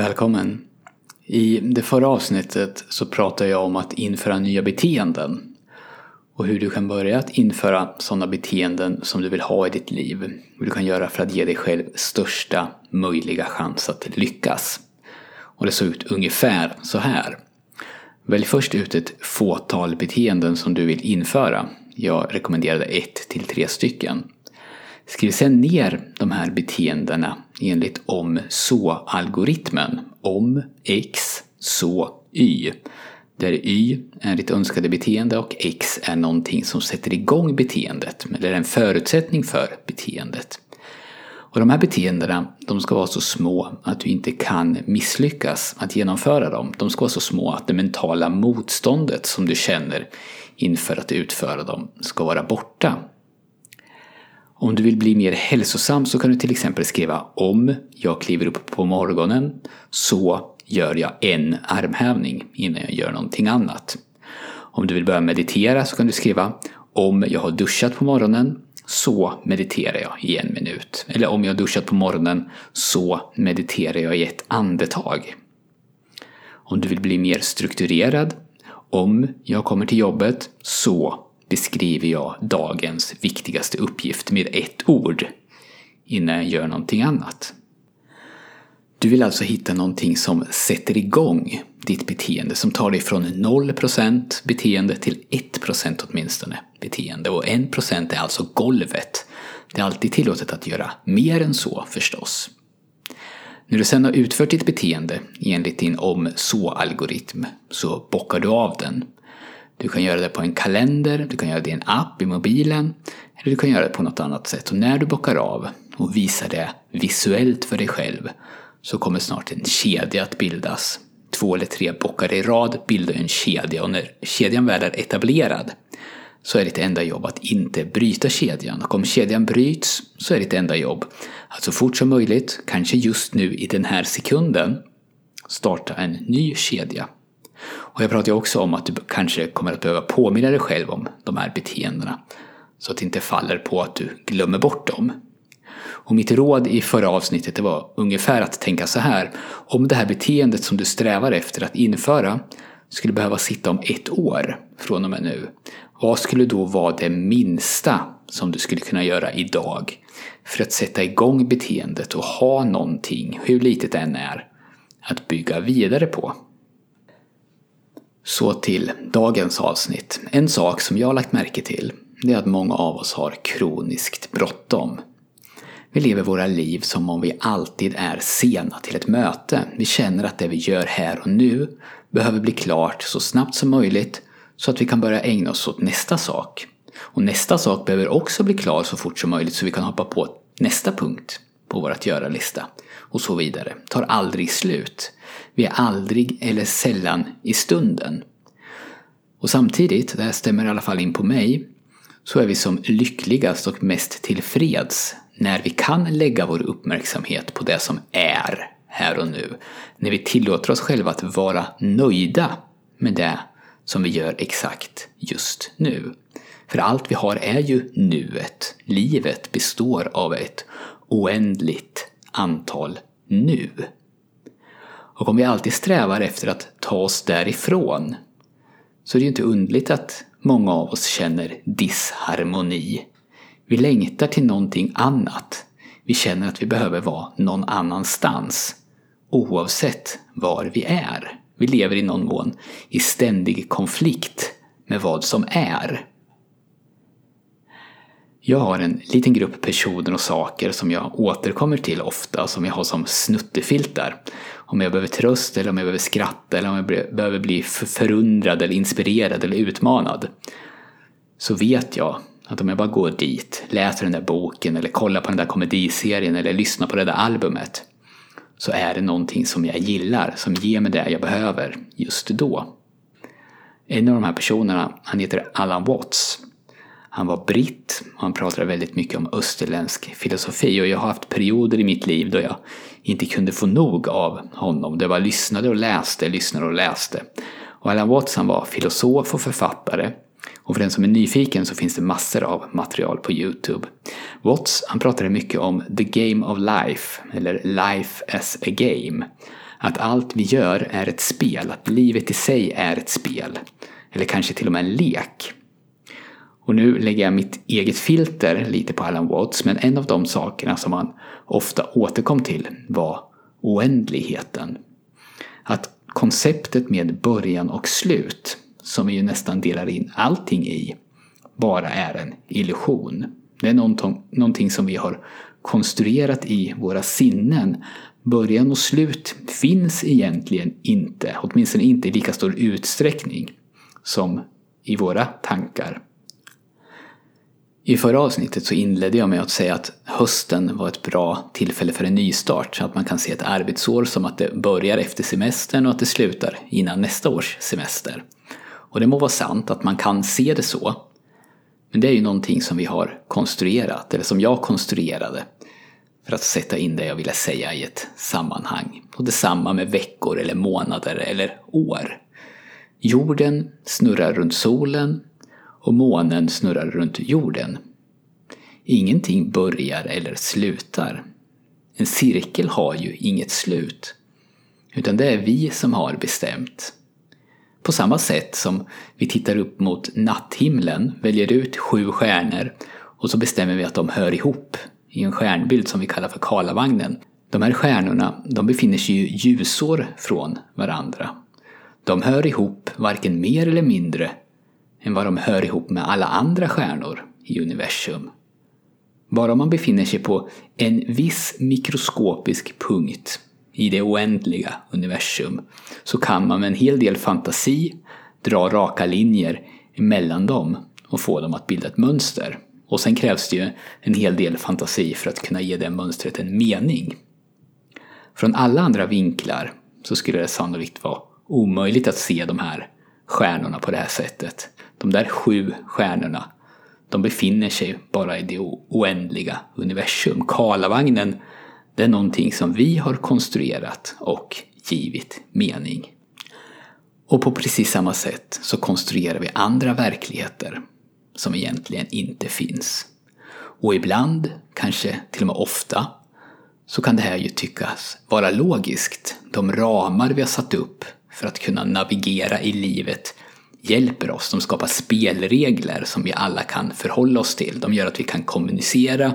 Välkommen! I det förra avsnittet så pratade jag om att införa nya beteenden och hur du kan börja att införa sådana beteenden som du vill ha i ditt liv. Hur du kan göra för att ge dig själv största möjliga chans att lyckas. Och det såg ut ungefär så här. Välj först ut ett fåtal beteenden som du vill införa. Jag rekommenderade ett till tre stycken. Skriv sedan ner de här beteendena enligt om-så-algoritmen. Om X, så Y. Där Y är ditt önskade beteende och X är någonting som sätter igång beteendet, eller en förutsättning för beteendet. Och de här beteendena, de ska vara så små att du inte kan misslyckas att genomföra dem. De ska vara så små att det mentala motståndet som du känner inför att utföra dem ska vara borta. Om du vill bli mer hälsosam så kan du till exempel skriva om jag kliver upp på morgonen så gör jag en armhävning innan jag gör någonting annat. Om du vill börja meditera så kan du skriva om jag har duschat på morgonen så mediterar jag i en minut. Eller om jag har duschat på morgonen så mediterar jag i ett andetag. Om du vill bli mer strukturerad om jag kommer till jobbet så beskriver jag dagens viktigaste uppgift med ett ord innan jag gör någonting annat. Du vill alltså hitta någonting som sätter igång ditt beteende, som tar dig från 0% beteende till 1% åtminstone beteende. Och 1% är alltså golvet. Det är alltid tillåtet att göra mer än så förstås. När du sedan har utfört ditt beteende enligt din om-så-algoritm så bockar du av den. Du kan göra det på en kalender, du kan göra det i en app i mobilen eller du kan göra det på något annat sätt. Och när du bockar av och visar det visuellt för dig själv så kommer snart en kedja att bildas. Två eller tre bockar i rad bildar en kedja och när kedjan väl är etablerad så är ditt enda jobb att inte bryta kedjan. Och om kedjan bryts så är ditt enda jobb att så fort som möjligt, kanske just nu i den här sekunden, starta en ny kedja. Och jag pratar också om att du kanske kommer att behöva påminna dig själv om de här beteendena. Så att det inte faller på att du glömmer bort dem. Och mitt råd i förra avsnittet det var ungefär att tänka så här. Om det här beteendet som du strävar efter att införa skulle behöva sitta om ett år från och med nu. Vad skulle då vara det minsta som du skulle kunna göra idag för att sätta igång beteendet och ha någonting, hur litet det än är, att bygga vidare på? Så till dagens avsnitt. En sak som jag har lagt märke till det är att många av oss har kroniskt bråttom. Vi lever våra liv som om vi alltid är sena till ett möte. Vi känner att det vi gör här och nu behöver bli klart så snabbt som möjligt så att vi kan börja ägna oss åt nästa sak. Och nästa sak behöver också bli klar så fort som möjligt så vi kan hoppa på nästa punkt på vårt göra-lista. Och så vidare. Tar aldrig slut. Vi är aldrig eller sällan i stunden. Och samtidigt, det här stämmer i alla fall in på mig, så är vi som lyckligast och mest tillfreds när vi kan lägga vår uppmärksamhet på det som är här och nu. När vi tillåter oss själva att vara nöjda med det som vi gör exakt just nu. För allt vi har är ju nuet. Livet består av ett oändligt antal nu. Och om vi alltid strävar efter att ta oss därifrån så är det ju inte undligt att många av oss känner disharmoni. Vi längtar till någonting annat. Vi känner att vi behöver vara någon annanstans. Oavsett var vi är. Vi lever i någon mån i ständig konflikt med vad som är. Jag har en liten grupp personer och saker som jag återkommer till ofta, som jag har som snuttefiltar. Om jag behöver tröst, eller om jag behöver skratta, eller om jag behöver bli förundrad, eller inspirerad eller utmanad. Så vet jag att om jag bara går dit, läser den där boken, eller kollar på den där komediserien, eller lyssnar på det där albumet, så är det någonting som jag gillar, som ger mig det jag behöver just då. En av de här personerna, han heter Alan Watts. Han var britt och han pratade väldigt mycket om österländsk filosofi och jag har haft perioder i mitt liv då jag inte kunde få nog av honom. Det var lyssnade och läste, lyssnade och läste. Och Alan Watts han var filosof och författare och för den som är nyfiken så finns det massor av material på Youtube. Watts han pratade mycket om the game of life, eller life as a game. Att allt vi gör är ett spel, att livet i sig är ett spel. Eller kanske till och med en lek. Och nu lägger jag mitt eget filter lite på Alan Watts, men en av de sakerna som han ofta återkom till var oändligheten. Att konceptet med början och slut, som vi ju nästan delar in allting i, bara är en illusion. Det är någonting som vi har konstruerat i våra sinnen. Början och slut finns egentligen inte, åtminstone inte i lika stor utsträckning som i våra tankar. I förra avsnittet så inledde jag med att säga att hösten var ett bra tillfälle för en nystart. Så att man kan se ett arbetsår som att det börjar efter semestern och att det slutar innan nästa års semester. Och det må vara sant att man kan se det så. Men det är ju någonting som vi har konstruerat, eller som jag konstruerade. För att sätta in det jag ville säga i ett sammanhang. Och detsamma med veckor eller månader eller år. Jorden snurrar runt solen och månen snurrar runt jorden. Ingenting börjar eller slutar. En cirkel har ju inget slut. Utan det är vi som har bestämt. På samma sätt som vi tittar upp mot natthimlen, väljer ut sju stjärnor och så bestämmer vi att de hör ihop i en stjärnbild som vi kallar för Karlavagnen. De här stjärnorna de befinner sig ju ljusår från varandra. De hör ihop varken mer eller mindre än vad de hör ihop med alla andra stjärnor i universum. Bara om man befinner sig på en viss mikroskopisk punkt i det oändliga universum så kan man med en hel del fantasi dra raka linjer emellan dem och få dem att bilda ett mönster. Och sen krävs det ju en hel del fantasi för att kunna ge det mönstret en mening. Från alla andra vinklar så skulle det sannolikt vara omöjligt att se de här stjärnorna på det här sättet. De där sju stjärnorna, de befinner sig bara i det oändliga universum. Karlavagnen, det är någonting som vi har konstruerat och givit mening. Och på precis samma sätt så konstruerar vi andra verkligheter som egentligen inte finns. Och ibland, kanske till och med ofta, så kan det här ju tyckas vara logiskt. De ramar vi har satt upp för att kunna navigera i livet hjälper oss. De skapar spelregler som vi alla kan förhålla oss till. De gör att vi kan kommunicera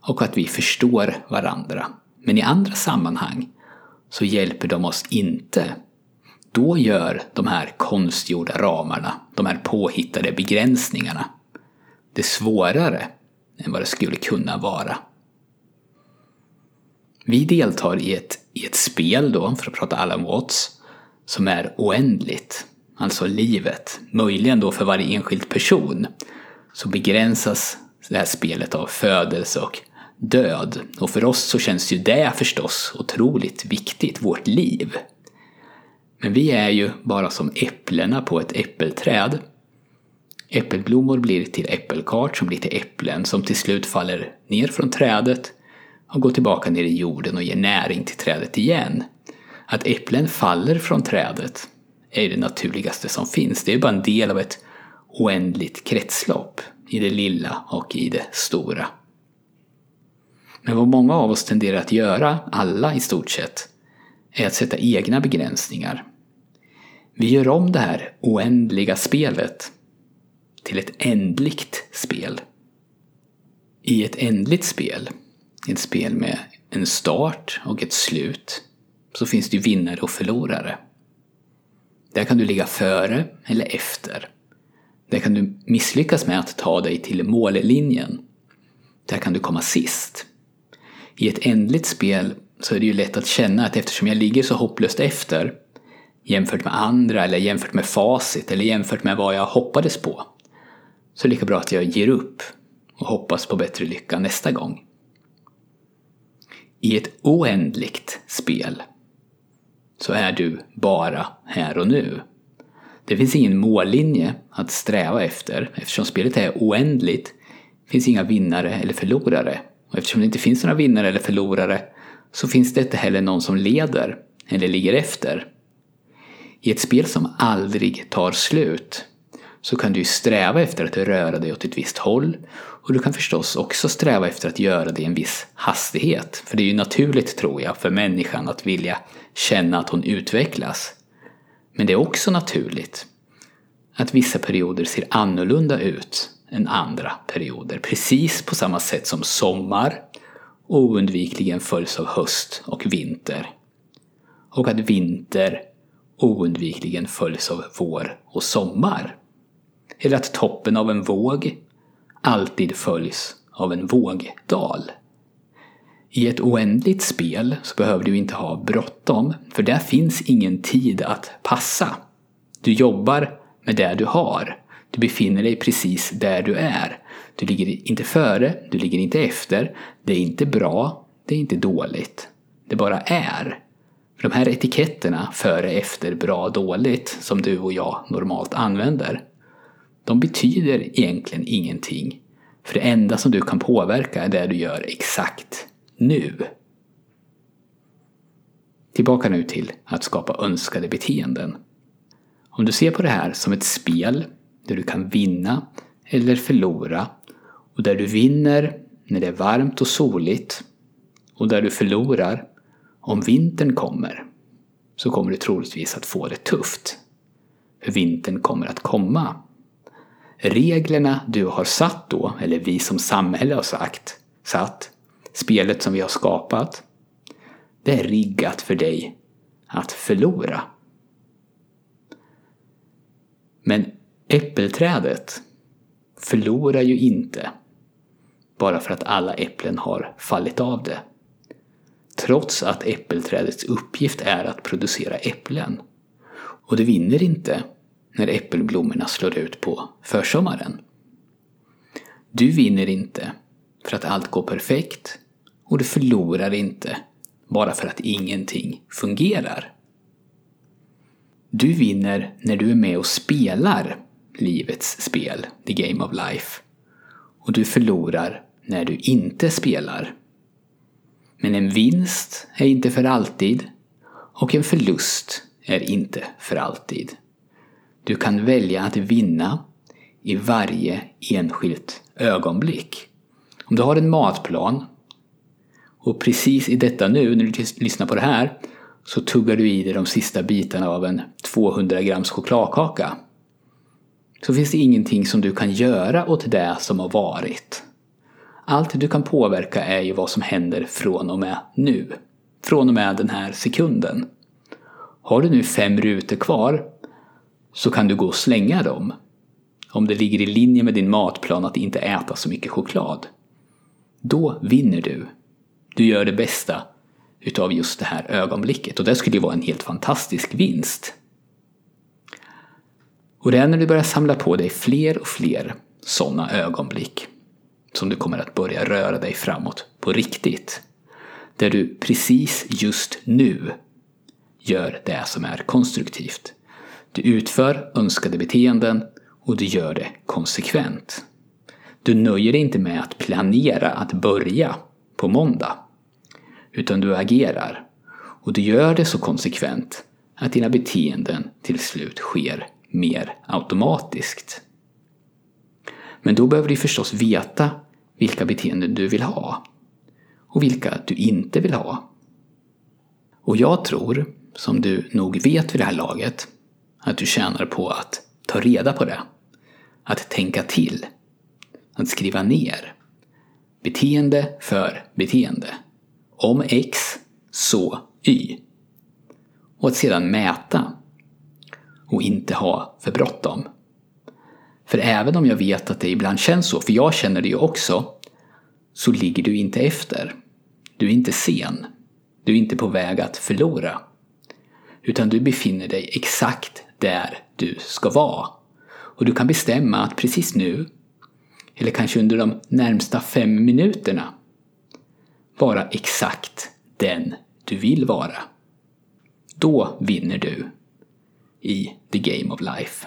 och att vi förstår varandra. Men i andra sammanhang så hjälper de oss inte. Då gör de här konstgjorda ramarna, de här påhittade begränsningarna, det svårare än vad det skulle kunna vara. Vi deltar i ett, i ett spel då, för att prata Alan Watts, som är oändligt alltså livet, möjligen då för varje enskild person, så begränsas det här spelet av födelse och död. Och för oss så känns ju det förstås otroligt viktigt, vårt liv. Men vi är ju bara som äpplena på ett äppelträd. Äppelblommor blir till äppelkart som blir till äpplen som till slut faller ner från trädet och går tillbaka ner i jorden och ger näring till trädet igen. Att äpplen faller från trädet är det naturligaste som finns. Det är bara en del av ett oändligt kretslopp i det lilla och i det stora. Men vad många av oss tenderar att göra, alla i stort sett, är att sätta egna begränsningar. Vi gör om det här oändliga spelet till ett ändligt spel. I ett ändligt spel, ett spel med en start och ett slut, så finns det ju vinnare och förlorare. Där kan du ligga före eller efter. Där kan du misslyckas med att ta dig till mållinjen. Där kan du komma sist. I ett ändligt spel så är det ju lätt att känna att eftersom jag ligger så hopplöst efter jämfört med andra eller jämfört med facit eller jämfört med vad jag hoppades på så är det lika bra att jag ger upp och hoppas på bättre lycka nästa gång. I ett oändligt spel så är du bara här och nu. Det finns ingen mållinje att sträva efter. Eftersom spelet är oändligt finns inga vinnare eller förlorare. Och eftersom det inte finns några vinnare eller förlorare så finns det inte heller någon som leder eller ligger efter. I ett spel som aldrig tar slut så kan du sträva efter att röra dig åt ett visst håll och du kan förstås också sträva efter att göra det i en viss hastighet. För det är ju naturligt, tror jag, för människan att vilja känna att hon utvecklas. Men det är också naturligt att vissa perioder ser annorlunda ut än andra perioder. Precis på samma sätt som sommar oundvikligen följs av höst och vinter. Och att vinter oundvikligen följs av vår och sommar. Eller att toppen av en våg alltid följs av en vågdal. I ett oändligt spel så behöver du inte ha bråttom, för där finns ingen tid att passa. Du jobbar med det du har. Du befinner dig precis där du är. Du ligger inte före, du ligger inte efter. Det är inte bra, det är inte dåligt. Det bara är. För de här etiketterna, före, efter, bra, dåligt, som du och jag normalt använder, de betyder egentligen ingenting. För det enda som du kan påverka är det du gör exakt nu. Tillbaka nu till att skapa önskade beteenden. Om du ser på det här som ett spel där du kan vinna eller förlora och där du vinner när det är varmt och soligt och där du förlorar om vintern kommer så kommer du troligtvis att få det tufft. För vintern kommer att komma. Reglerna du har satt då, eller vi som samhälle har sagt, satt, spelet som vi har skapat, det är riggat för dig att förlora. Men äppelträdet förlorar ju inte bara för att alla äpplen har fallit av det. Trots att äppelträdets uppgift är att producera äpplen. Och det vinner inte när äppelblommorna slår ut på försommaren. Du vinner inte för att allt går perfekt och du förlorar inte bara för att ingenting fungerar. Du vinner när du är med och spelar livets spel, the game of life. Och du förlorar när du inte spelar. Men en vinst är inte för alltid och en förlust är inte för alltid. Du kan välja att vinna i varje enskilt ögonblick. Om du har en matplan och precis i detta nu, när du lyssnar på det här, så tuggar du i dig de sista bitarna av en 200 grams chokladkaka. Så finns det ingenting som du kan göra åt det som har varit. Allt du kan påverka är ju vad som händer från och med nu. Från och med den här sekunden. Har du nu fem rutor kvar så kan du gå och slänga dem. Om det ligger i linje med din matplan att inte äta så mycket choklad. Då vinner du. Du gör det bästa utav just det här ögonblicket och det skulle ju vara en helt fantastisk vinst. Och det är när du börjar samla på dig fler och fler sådana ögonblick som du kommer att börja röra dig framåt på riktigt. Där du precis just nu gör det som är konstruktivt. Du utför önskade beteenden och du gör det konsekvent. Du nöjer dig inte med att planera att börja på måndag. Utan du agerar. Och du gör det så konsekvent att dina beteenden till slut sker mer automatiskt. Men då behöver du förstås veta vilka beteenden du vill ha och vilka du inte vill ha. Och jag tror, som du nog vet vid det här laget, att du tjänar på att ta reda på det. Att tänka till. Att skriva ner. Beteende för beteende. Om X, så Y. Och att sedan mäta. Och inte ha för bråttom. För även om jag vet att det ibland känns så, för jag känner det ju också, så ligger du inte efter. Du är inte sen. Du är inte på väg att förlora. Utan du befinner dig exakt där du ska vara. Och du kan bestämma att precis nu, eller kanske under de närmsta fem minuterna, vara exakt den du vill vara. Då vinner du i the game of life.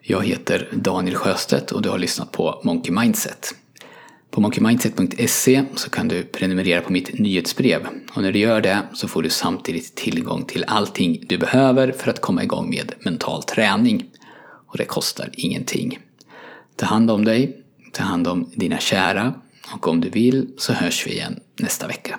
Jag heter Daniel Sjöstedt och du har lyssnat på Monkey Mindset. På monkeymindset.se så kan du prenumerera på mitt nyhetsbrev och när du gör det så får du samtidigt tillgång till allting du behöver för att komma igång med mental träning. och det kostar ingenting. Ta hand om dig, ta hand om dina kära och om du vill så hörs vi igen nästa vecka.